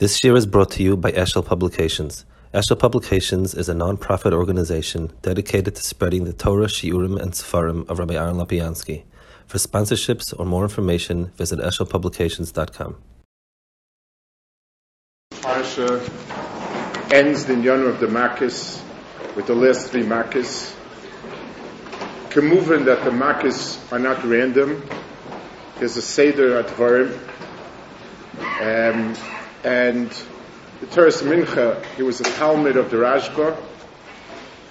This year is brought to you by Eshel Publications. Eshel Publications is a non-profit organization dedicated to spreading the Torah, Shiurim, and Sefarim of Rabbi Aaron Lopiansky. For sponsorships or more information, visit eshelpublications.com. Parsha ends the Yonah of the with the last three Makis. Kemuven that the Makis are not random. There's a Seder at Varim. Um, and the Teres Mincha, he was a Talmud of the Rashba.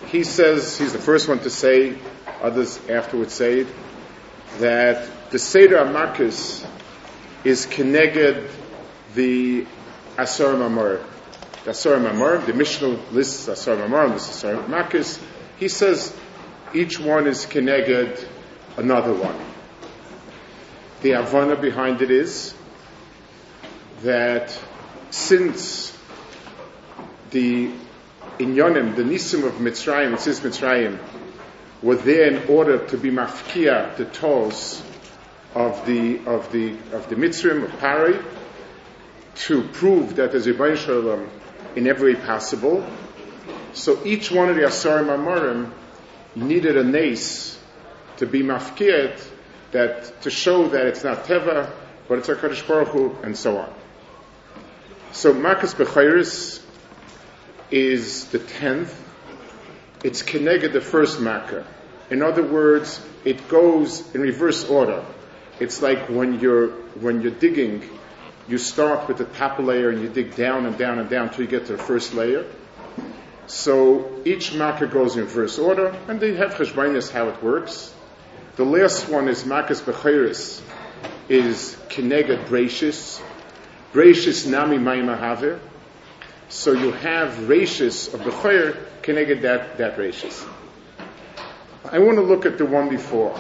He says, he's the first one to say, others afterwards say it, that the Seder Amakis is connected the Asar Mamar. The Asar Mamar, the Mishnah lists Asar and the Asar Amakis. He says each one is connected another one. The Avana behind it is that since the Inyonim, the Nisim of Mitzrayim, Tzis Mitzrayim, were there in order to be mafkia the tolls of the of the of the Mitzrayim of Pari, to prove that there's a Shalom in every way possible. So each one of the Asarim Amorim needed a nace to be mafkiyat, that to show that it's not teva, but it's a Kaddish Baruch Hu, and so on. So Makkas Bechiris is the tenth. It's Keneged the first Makkah. In other words, it goes in reverse order. It's like when you're when you're digging, you start with the top layer and you dig down and down and down until you get to the first layer. So each Makkah goes in reverse order, and they have Cheshbainis how it works. The last one is Makkah's Bechiris, is Keneged Brachis, Rashis Nami Maimahave. So you have Rashis of the Chayer connected that, that Rashis. I want to look at the one before,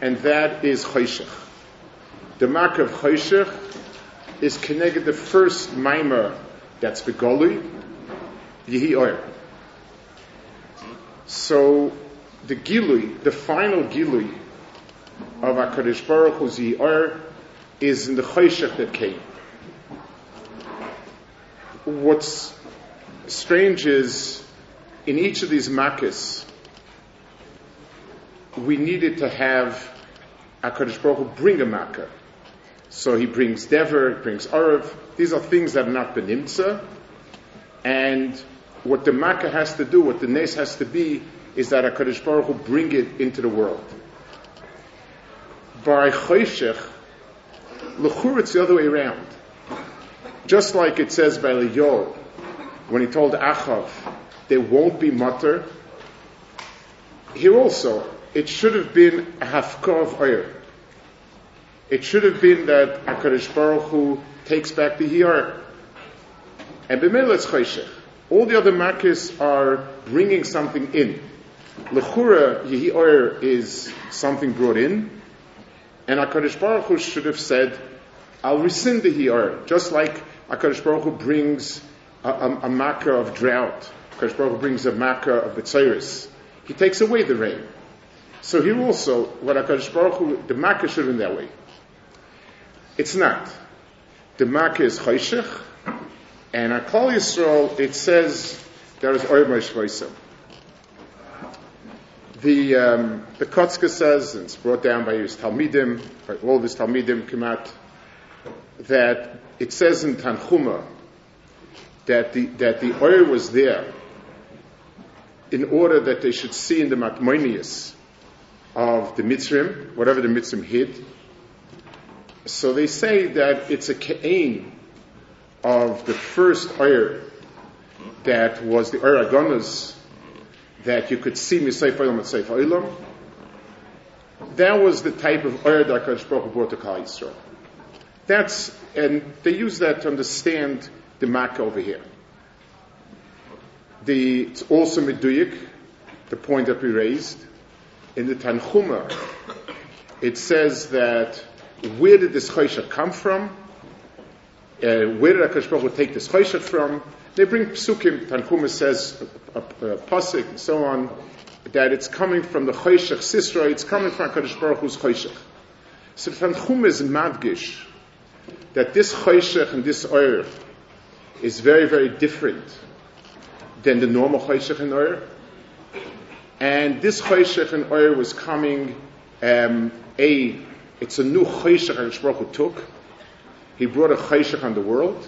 and that is Chayshach. The mark of Chayshach is connected the first Maimah that's Begoli, Yehi Oyer. So the Gilui, the final Gilui of HaKadosh Baruch Hu's Yehi is in the Chayshach that came what's strange is in each of these makkahs, we needed to have HaKadosh Baruch Hu bring a makkah. So he brings Dever, he brings Arav. These are things that are not benimtza. And what the makkah has to do, what the nes has to be, is that HaKadosh Baruch Hu bring it into the world. By Choshech, L'chur, it's the other way around. Just like it says by Eliyahu, when he told Achav, there won't be mutter. Here also, it should have been a hafkah of oil. It should have been that HaKadosh Baruch Hu takes back the hiyar. And b'meletz chayshech. All the other makkahs are bringing something in. Lechura, Yehi Oyer is something brought in. And HaKadosh Baruch Hu should have said, I'll rescind the hiyar. Just like HaKadosh Baruch Hu brings a, a, a of drought. HaKadosh Baruch Hu brings a makkah of Betziris. He takes away the rain. So here also, what HaKadosh Baruch Hu, the makkah should been that way. It's not. The makkah is Chayshech, and at Klal Yisrael, it says there is Oymar Shvoisim. The, um, the Kotzker says, and it's brought down by his Talmidim, by all of his Talmidim, Kemat, that it says in Tanchuma that the, that the oil was there in order that they should see in the Matmonius of the Mitzrim, whatever the Mitzrim hid. So they say that it's a Ka'ain of the first oil that was the oil Agonas that you could see Misayf and Seif. That was the type of oil that Baruch brought to Klal Yisrael. That's, and they use that to understand the Makkah over here. The, it's also Meduyik, the point that we raised. In the Tanchuma, it says that where did this Choshet come from? Uh, where did Akash Baruch take this Choshet from? They bring psukim, Tanchuma says, a, a, a pasuk and so on, that it's coming from the Choshech Sisra, it's coming from Akash Baruch Hu's Choshech. So the Tanchuma is madgish, that this choshech and this oil is very, very different than the normal Choshech and Oyer. And this Choshech and Oyer was coming, um, a, it's a new Choshech HaKadosh Baruch took. He brought a Choshech on the world.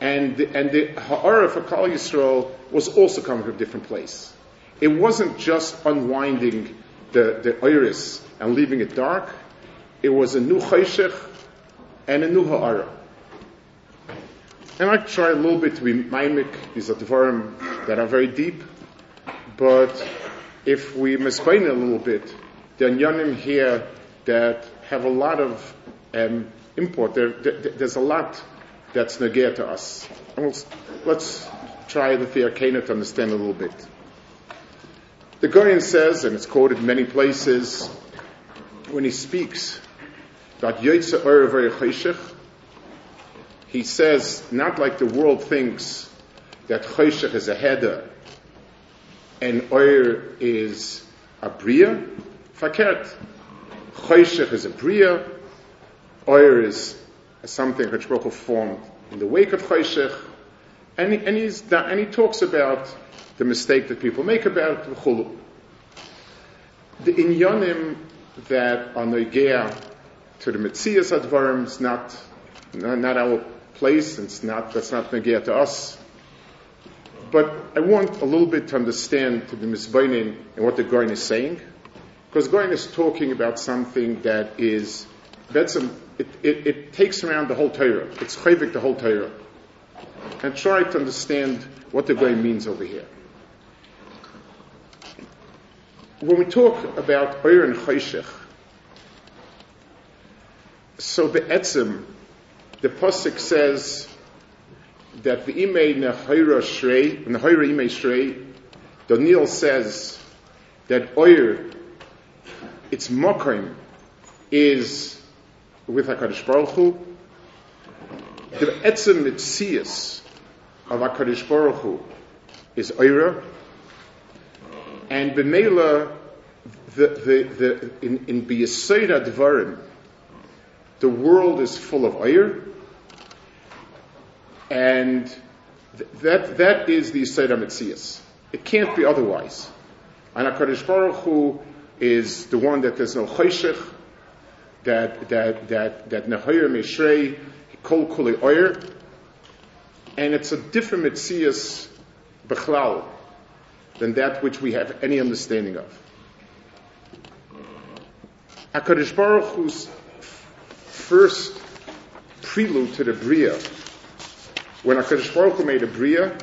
And the, and the Ha'ara for Klal Yisrael was also coming from a different place. It wasn't just unwinding the, the iris and leaving it dark. It was a new Choshech and a new Ha'ara. And I try a little bit to be mimic. These are that are very deep. But if we misplain a little bit, the Yanim here that have a lot of um, import. There, there, there's a lot that's negir to us. And We'll, let's try the Thearkana to understand a little bit. The Goyen says, and it's quoted many places, when he speaks that Yotze Ur very he says, not like the world thinks that Choshech is a header and Ur is a Bria. Fakert. Choshech is a Bria, Ur is something which Baruch formed in the wake of Choshech, and, and, and he talks about the mistake that people make about Chulu. The inyanim that are noigea to the Metzias Advarim is not, not our place, it's not, that's not noigea to us. But I want a little bit to understand to be misbainin and what the Goin is saying. Because Goin is talking about something that is, that's a, it, it, it, takes around the whole Torah. It's chayvik the whole Torah. And try to understand what the Goin means over here. When we talk about Oyer and so Be'etzim, the Pasuk says that the Imei Nehayra Shrei, Nehayra Imei Shrei, Daniel says that Oyer, its Mokim, is with HaKadosh Baruch Hu. The Etzem Mitzias of HaKadosh Baruch Hu is Oyer, and B'meila, the, the, the, in, in Dvarim, the world is full of Oyer, and th- that, that is the Yisayda Metzias. It can't be otherwise. And HaKadosh Baruch Hu is the one that there's no Choshech, that, that, that, that Nehoyer Meshrei, Kol Kuli Oyer, and it's a different Metzias Bechlal than that which we have any understanding of. HaKadosh Baruch Hu's first prelude to the Bria when HaKadosh Baruch Hu made a Bria,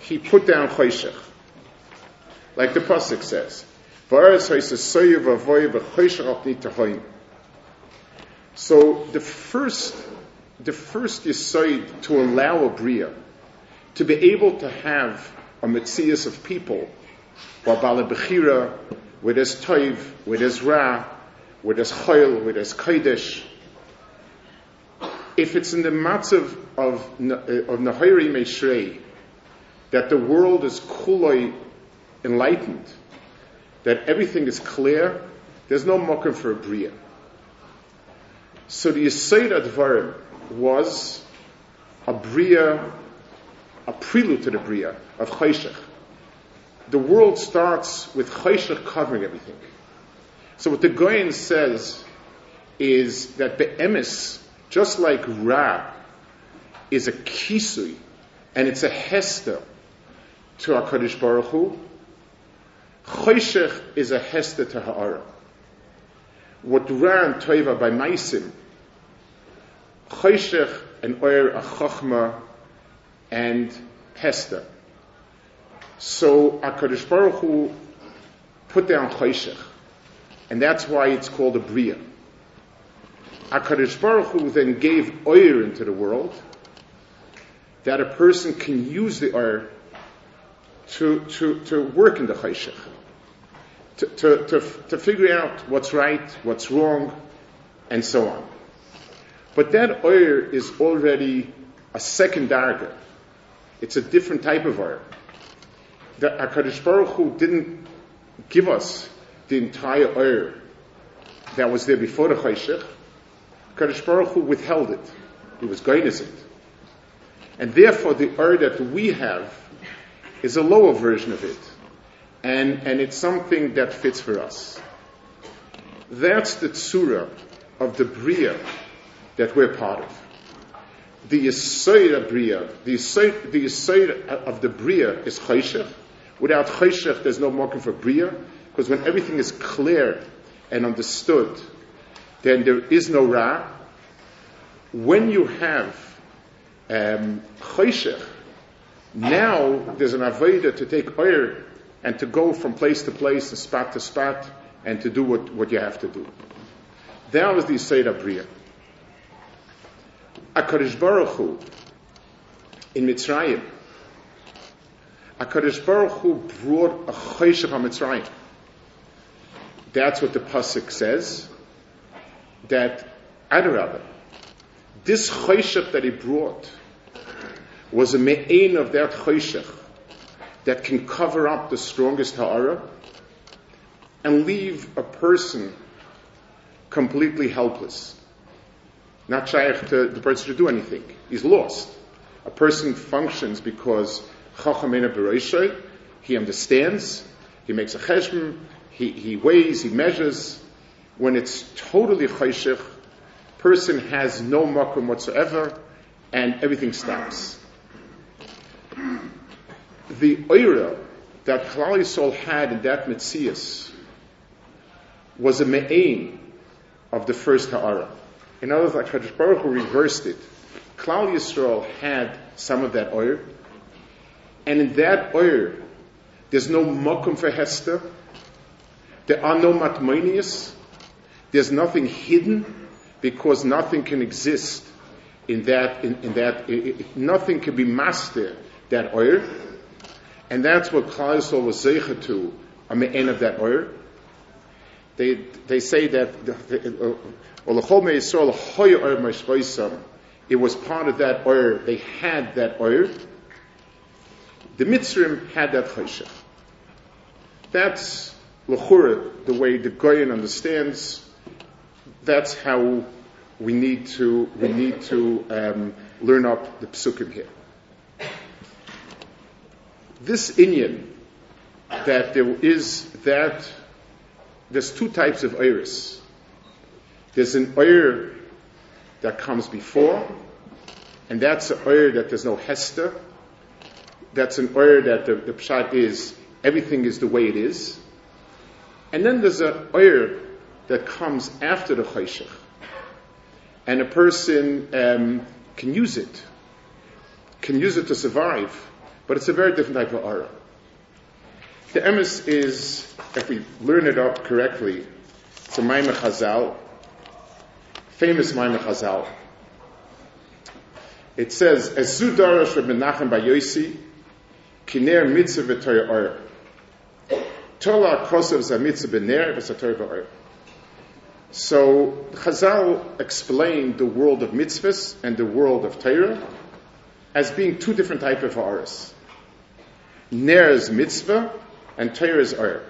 he put down Choshech. Like the Pasuk says. So the first, the first Yisoid to allow a Bria, to be able to have a Metzias of people, or Bala Bechira, where there's Toiv, where there's Ra, where there's Chayil, with there's Kaidish, if it's in the matzav of, of Nahiri Meshrei, that the world is kuloi enlightened, that everything is clear, there's no mokum for a bria. So the Yisayid Advarim was a bria, a prelude to the bria of Chayshech. The world starts with Chayshech covering everything. So what the Goyen says is that the emes just like Ra is a kisui, and it's a hester to HaKadosh Baruch Hu, Choshech is a hester to Ha'ara. What Ra and Toiva by Maisim, Choshech and Oyer a and Hester. So HaKadosh Baruch Hu put down Choshech, and that's why it's called a Bria. HaKadosh Baruch Hu then gave oil into the world that a person can use the oil to, to, to work in the Chayshech, to, to, to, to figure out what's right, what's wrong, and so on. But that oil is already a second darga. It's a different type of oil. The HaKadosh Baruch Hu didn't give us the entire oil that was there before the Chayshech. Kadosh Baruch Hu withheld it. He was guiding it. And therefore, the Ur that we have is a lower version of it. And, and it's something that fits for us. That's the tsura of the Bria that we're part of. The Yisoid Bria, the Yisoid, the of the Bria is Chayshech. Without Chayshech, there's no market for Bria, because when everything is clear and understood, then there is no Ra. When you have um, now there's an Aveda to take oil and to go from place to place and spot to spot and to do what, what you have to do. That was the Yisayda Bria. HaKadosh Baruch Hu, in Mitzrayim, HaKadosh Baruch Hu brought a Chayshach HaMitzrayim. That's what the Pasuk says, that Adarabah, this Chayshach that he brought was a me'ain of that Chayshach that can cover up the strongest Ha'ara and leave a person completely helpless. Not shaykh to the person to do anything. He's lost. A person functions because Chachamena he understands, he makes a cheshbon, he, he weighs, he measures. When it's totally chayshich, person has no makom whatsoever, and everything stops. The oira that Klal Yisrael had in that Metzias was a me'ain of the first ha'ara. In other words, like Hajj Baruch Hu reversed it. Klal Yisrael had some of that oil, and in that oil, there's no makom for Hester, there are no matmonius, there's nothing hidden, because nothing can exist in that, in, in that, it, it, nothing can be master that oil, and that's what Klal Yisrael was zeicha to, on the end of that oil. They, they say that uh, it was part of that oil. They had that oil. The Mitzrim had that chayshach. That's l'chura, the way the Goyen understands. That's how we need to we need to um, learn up the psukim here. This Inyan that there is that there's two types of iris. There's an oir that comes before, and that's an oir that there's no hester. That's an oir that the, the pshat is everything is the way it is. And then there's an oir that comes after the chayshach, and a person um, can use it, can use it to survive, but it's a very different type of aura. The emes is, if we learn it up correctly, it's a Maimah Chazal, famous Maimah Chazal. It says, Ezu darash Reb Menachem Bayosi, kiner mitzvah v'toyer kosev. So, Chazal explained the world of mitzvahs and the world of Torah as being two different types of aras. Ner is mitzvah, and Torah is Ur.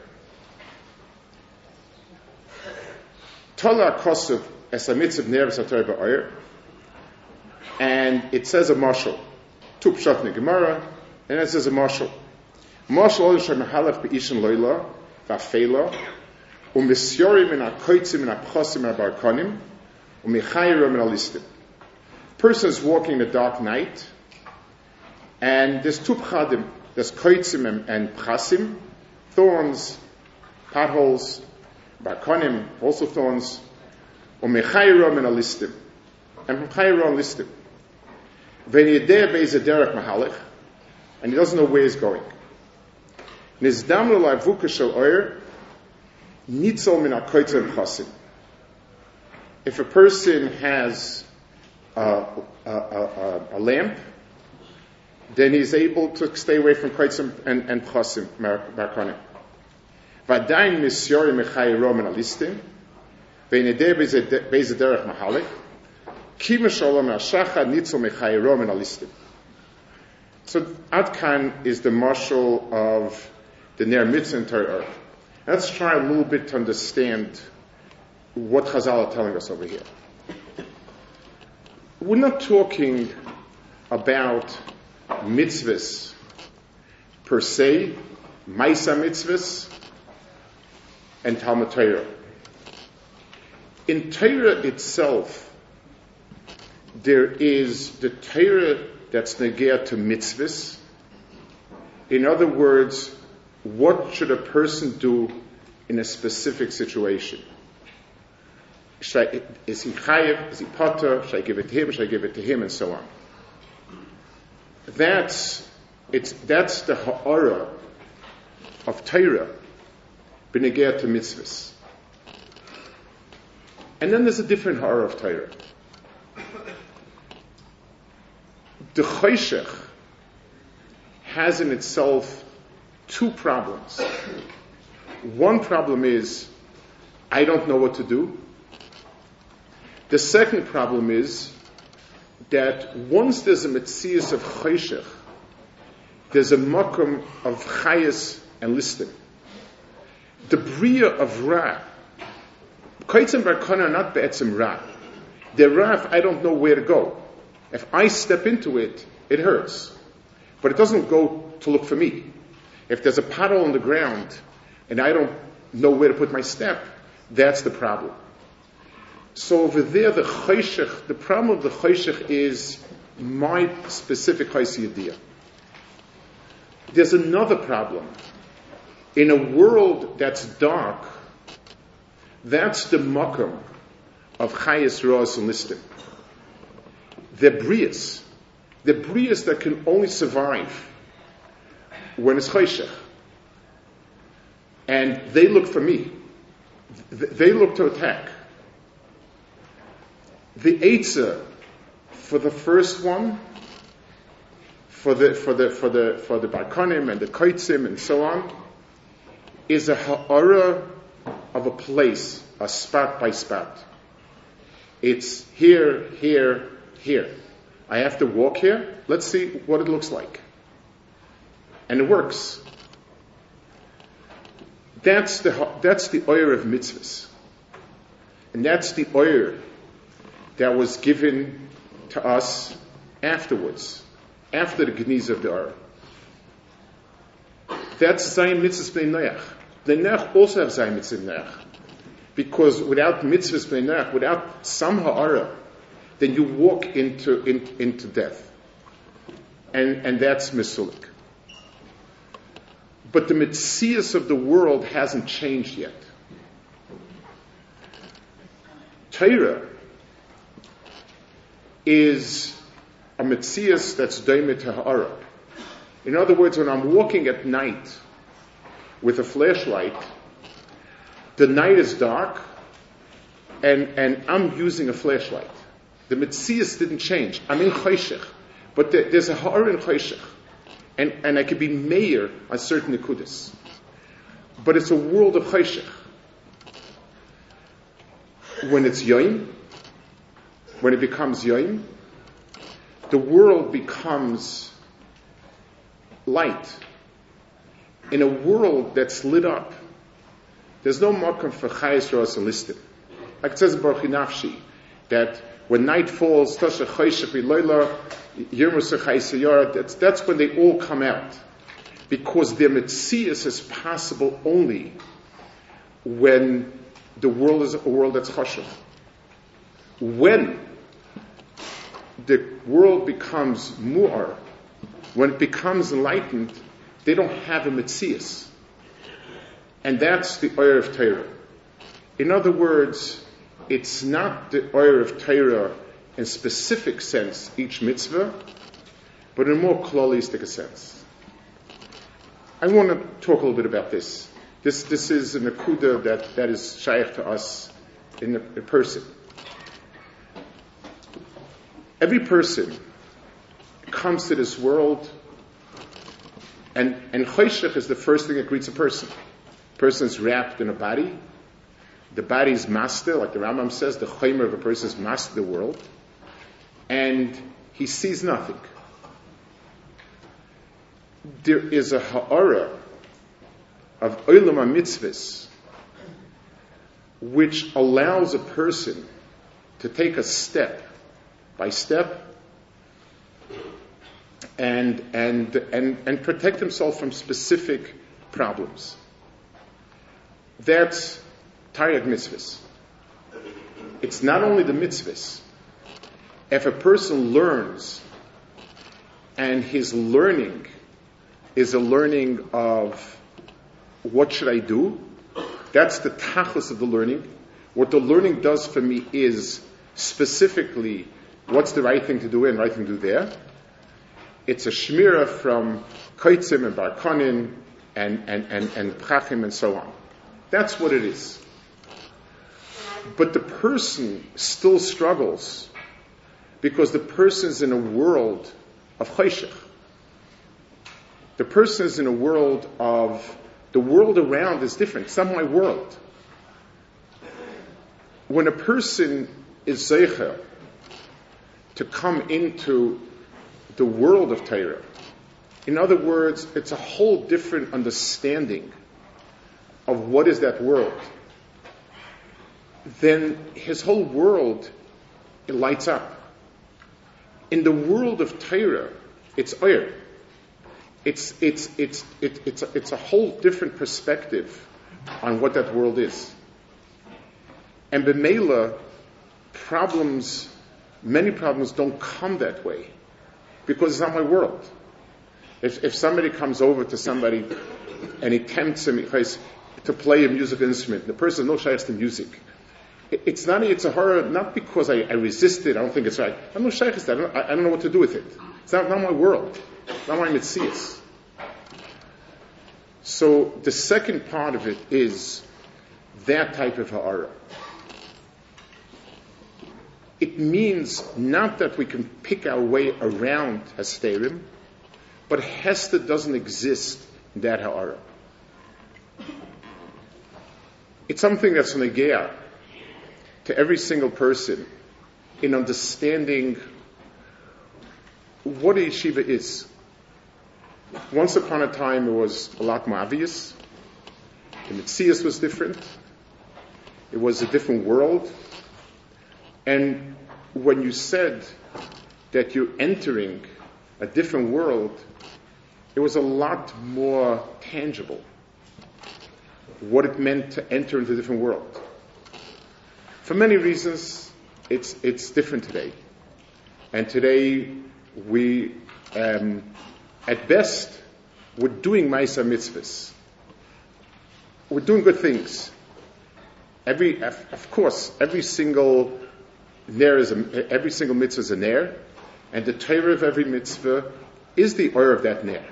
Tola Kosov es a mitzvah nervous Torah and it says a marshal. Tup Shatne Gemara, and it says a marshal. Um min min um min min ha'listim. Person is walking in the dark night, and there's two pchadim, there's koitzim and, pchasim, thorns, potholes, barkonim, also thorns, um or mechayrom and alistim. And mechayrom listim. V'niyadeh be'ez derech mahalech, and he doesn't know where he's going. If a person has a, a, a, a, lamp, then he's able to stay away from Kreitzim and, and chasim. Vadain misyori mechai roman alistim, veinedeh mahalik, nitzol mechai roman alistim. So Adkan is the marshal of the Ner Mitzvah and Torah. Let's try a little bit to understand what Chazal are telling us over here. We're not talking about mitzvahs per se, Maisa mitzvahs, and Talmud Torah. In Torah itself, there is the Torah that's negea to mitzvahs. In other words, what should a person do in a specific situation? I, is he chayiv? Is he potter? Should I give it to him? Should I give it to him? And so on. That's it's that's the ha'ara of Torah, b'negea to mitzvahs. And then there's a different ha'ara of Torah. The Choshech has in itself two problems. One problem is, I don't know what to do. The second problem is that once there's a metzias of Choshech, there's a makom of chayas and listing. The bria of Ra, Kaitzim Barkana are not be'etzim Ra. They're Ra if I don't know where to go. If I step into it, it hurts. But it doesn't go to look for me. If there's a puddle on the ground and I don't know where to put my step, that's the problem. So over there, the choshech, the problem of the choshech is my specific idea. There's another problem. In a world that's dark, that's the makom of chayas, roas, and. They're brias. They're brias that can only survive when it's choshech. And they look for me. They look to attack. The Eitzah for the first one, for the for the for the for the Barkonim and the Kaitzim and so on, is a ha'ara of a place, a spot by spot. It's here, here, here. I have to walk here. Let's see what it looks like. And it works. That's the, that's the oil of mitzvahs. And that's the oil that was given to us afterwards, after the Geniz of the Ar. That's Zayin Mitzvahs Bnei Noach. Bnei Noach also have Zayin Mitzvahs Noach. Because without Mitzvahs Bnei Noach, without some Ha'ara, then you walk into, in, into death. And, and that's Misulik. But the Metzias of the world hasn't changed yet. Torah is a Metzias that's Daimit Ha'ara. In other words, when I'm walking at night with a flashlight, the night is dark and, and I'm using a flashlight. The Metzias didn't change. I'm in Choshech. But there's a Ha'ar in Choshech. And, and I could be mayor on certain Nikudas. But it's a world of Choshech. When it's Yoim, when it becomes Yoim, the world becomes light. In a world that's lit up, there's no makom for chayes ros and listim. Like it says in Baruch that when night falls, that's, that's when they all come out. Because their mitzias is possible only when the world is a world that's chashuv. When the world becomes mu'ar, when it becomes enlightened, they don't have a mitzias. And that's the oil of Torah. In other words, it's not the oil of Torah in specific sense, each mitzvah, but in a more klolistic sense. I want to talk a little bit about this. This, this is an akuda that, that is shaykh to us in a, a person. Every person comes to this world and, and is the first thing that greets a person. A person is wrapped in a body, the body's master, like the Rambam says, the chaymer of a person is master the world, and he sees nothing. There is a ha'ara of olam mitzvahs which allows a person to take a step by step and, and, and, and protect himself from specific problems. That's Mitzvahs. It's not only the mitzvahs. If a person learns and his learning is a learning of what should I do, that's the tachlis of the learning. What the learning does for me is specifically what's the right thing to do and right thing to do there. It's a shmira from kaitzim and barkonin and, and, and, and prachim and so on. That's what it is. But the person still struggles because the person is in a world of chayshich. The person is in a world of, the world around is different. It's not my world. When a person is zeicher to come into the world of Torah, in other words, it's a whole different understanding of what is that world. Then his whole world lights up. In the world of Torah, it's oyer. It's, it's, it's, it, it's, a, it's a whole different perspective on what that world is. And Bemela, problems, many problems don't come that way because it's not my world. If, if somebody comes over to somebody and he tempts him to play a musical instrument, the person knows no to music. It's not a horror not because I, I resist it, I don't think it's right. I'm no shaykh I don't, I, don't know what to do with it. It's not, not my world. It's not my mitzias. So the second part of it is that type of ha'ara. It means not that we can pick our way around Hesterim, but Hester doesn't exist in that ha'ara. It's something that's an agea to every single person in understanding what a yeshiva is. Once upon a time, it was a lot more obvious. The Mitzias was different. It was a different world. And when you said that you're entering a different world, it was a lot more tangible what it meant to enter into a different world. For many reasons, it's, it's different today. And today, we, um, at best, we're doing Maisa mitzvahs. We're doing good things. Every, of course, every single ner is a, every single mitzvah is a ner, and the Torah of every mitzvah is the oil of that ner.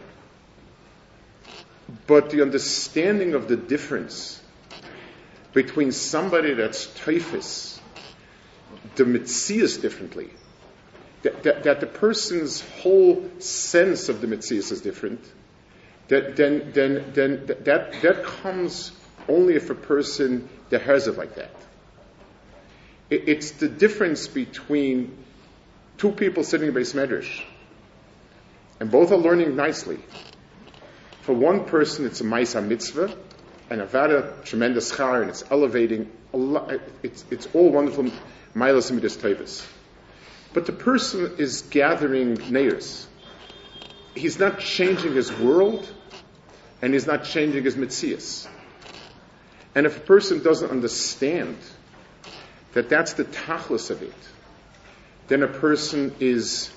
But the understanding of the difference between somebody that's typhus, the mitzias differently, that, that, that, the person's whole sense of the mitzias is different, that, then, then, then that, that comes only if a person that has it like that. It, it's the difference between two people sitting in base medrash, and both are learning nicely. For one person, it's a Maisa mitzvah, and a vada tremendous char, and it's elevating. Lot, it's, it's all wonderful milas midas. But the person is gathering neirs. He's not changing his world, and he's not changing his mitzias. And if a person doesn't understand that that's the tachlis of it, then a person is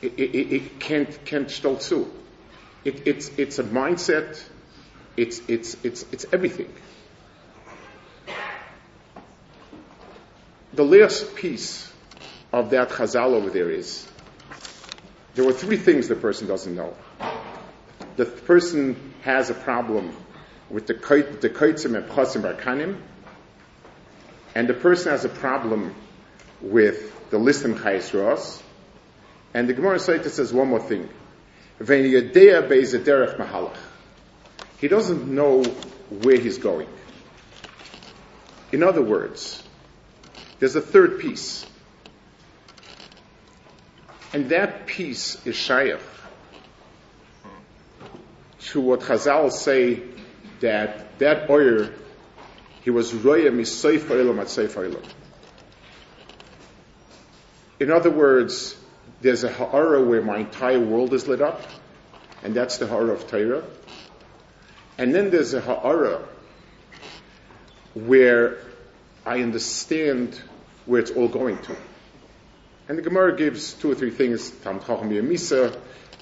it, it, it can't can't stolzu. It, it's, it's a mindset, it's, it's, it's, it's everything. The last piece of that chazal over there is there were three things the person doesn't know. The person has a problem with the kaitzim and prasim barkanim, and the person has a problem with the listim chayis and the Gemara says one more thing. He doesn't know where he's going. In other words, there's a third piece. And that piece is shaykh to what Chazal say that that oyer, he was roya misayf at In other words, there's a ha'ara where my entire world is lit up, and that's the ha'ara of Torah. And then there's a ha'ara where I understand where it's all going to. And the Gemara gives two or three things, Tam Chacham Misa,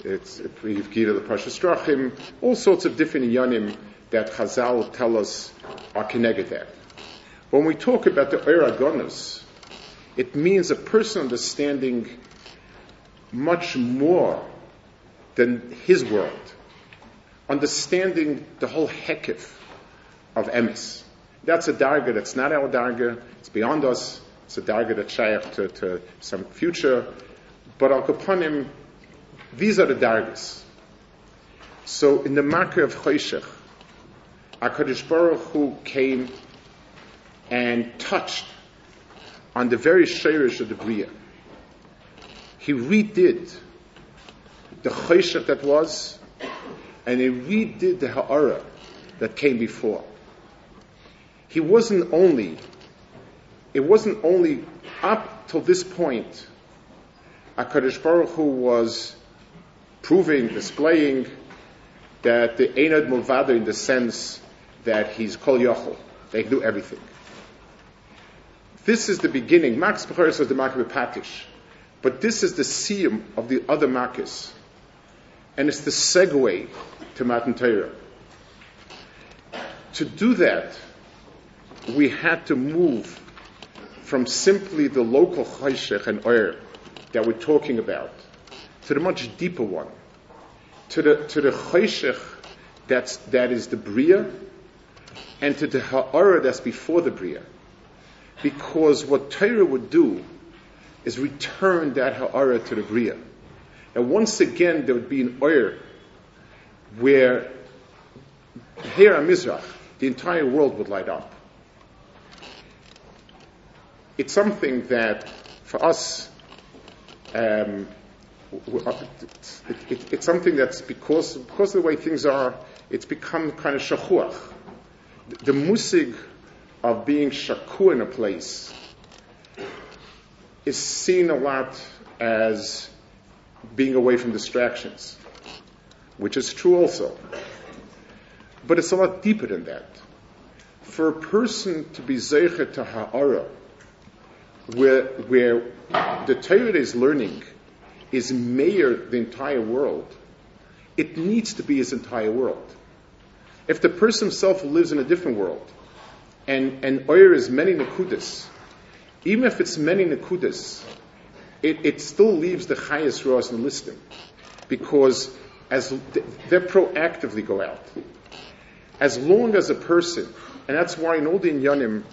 it's Yivgida the Precious Drachim, all sorts of different yanim that Chazal tell us are connected there. When we talk about the Eragonas, it means a person understanding much more than his world, understanding the whole hekif of emes. That's a darga that's not our darga, it's beyond us, it's a darga that's shaykh to, to some future, but al kapanim, these are the dargas. So in the marker of Choshech, HaKadosh Baruch Hu came and touched on the very shirish of the Bria. He redid the Choshech that was, and he redid the Ha'ara that came before. He wasn't only, it wasn't only up till this point, HaKadosh Baruch Hu was proving, displaying that the Einad Mulvada in the sense that he's Kol Yochel, they do everything. This is the beginning. Max Bechoris was the Makkah Patish. But this is the siyum of the other Makkahs. And it's the segue to Matan Torah. To do that, we had to move from simply the local chayshech and oyer that we're talking about to the much deeper one, to the to the chayshech that's that is the bria, and to the ha'ara that's before the bria, because what Torah would do is return that ha'ara to the bria. And once again, there would be an oyer where here on Mizrach, the entire world would light up. It's something that, for us, um, it, it, it's something that's because because of the way things are, it's become kind of shachuach. The, the musig of being shaku in a place is seen a lot as being away from distractions, which is true also. But it's a lot deeper than that. For a person to be zeicher to ha'ara, where, where the Torah is learning is mayor the entire world, it needs to be his entire world. If the person himself lives in a different world, and, and Oyer is many Nakudas, even if it's many Nakudas, it, it still leaves the highest rows in listing. Because as they proactively go out. As long as a person, and that's why in all the Inyanim,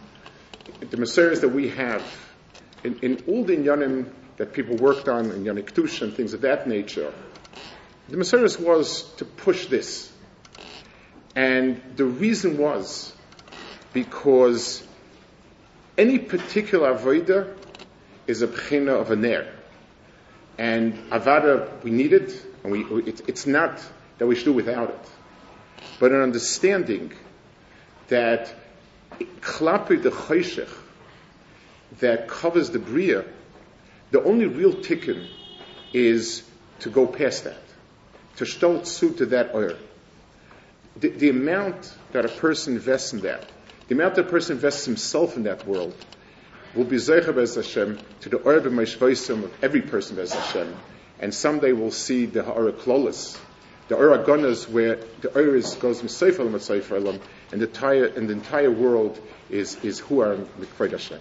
the Messiahs that we have, in, in all the Inyanim that people worked on, in Yanik Tush and things of that nature, the Messiahs was to push this. And the reason was because any particular Avodah is a pchina of a ner. And Avada, we need it, and we, it, it's not that we should do without it. But an understanding that klapi the choshech that covers the bria, the only real tikkun is to go past that, to suit to that oil. The, the amount that a person invests in that, the amount that a person invests himself in that world, will be Zeicha Bez Hashem to the Orb and of every person Bez Hashem. And someday we'll see the Ha'ara Klolis, the Ora Gonas, where the is, goes Mitzayfer Mitzayfer and the entire and the entire world is is Huar Mikved Hashem.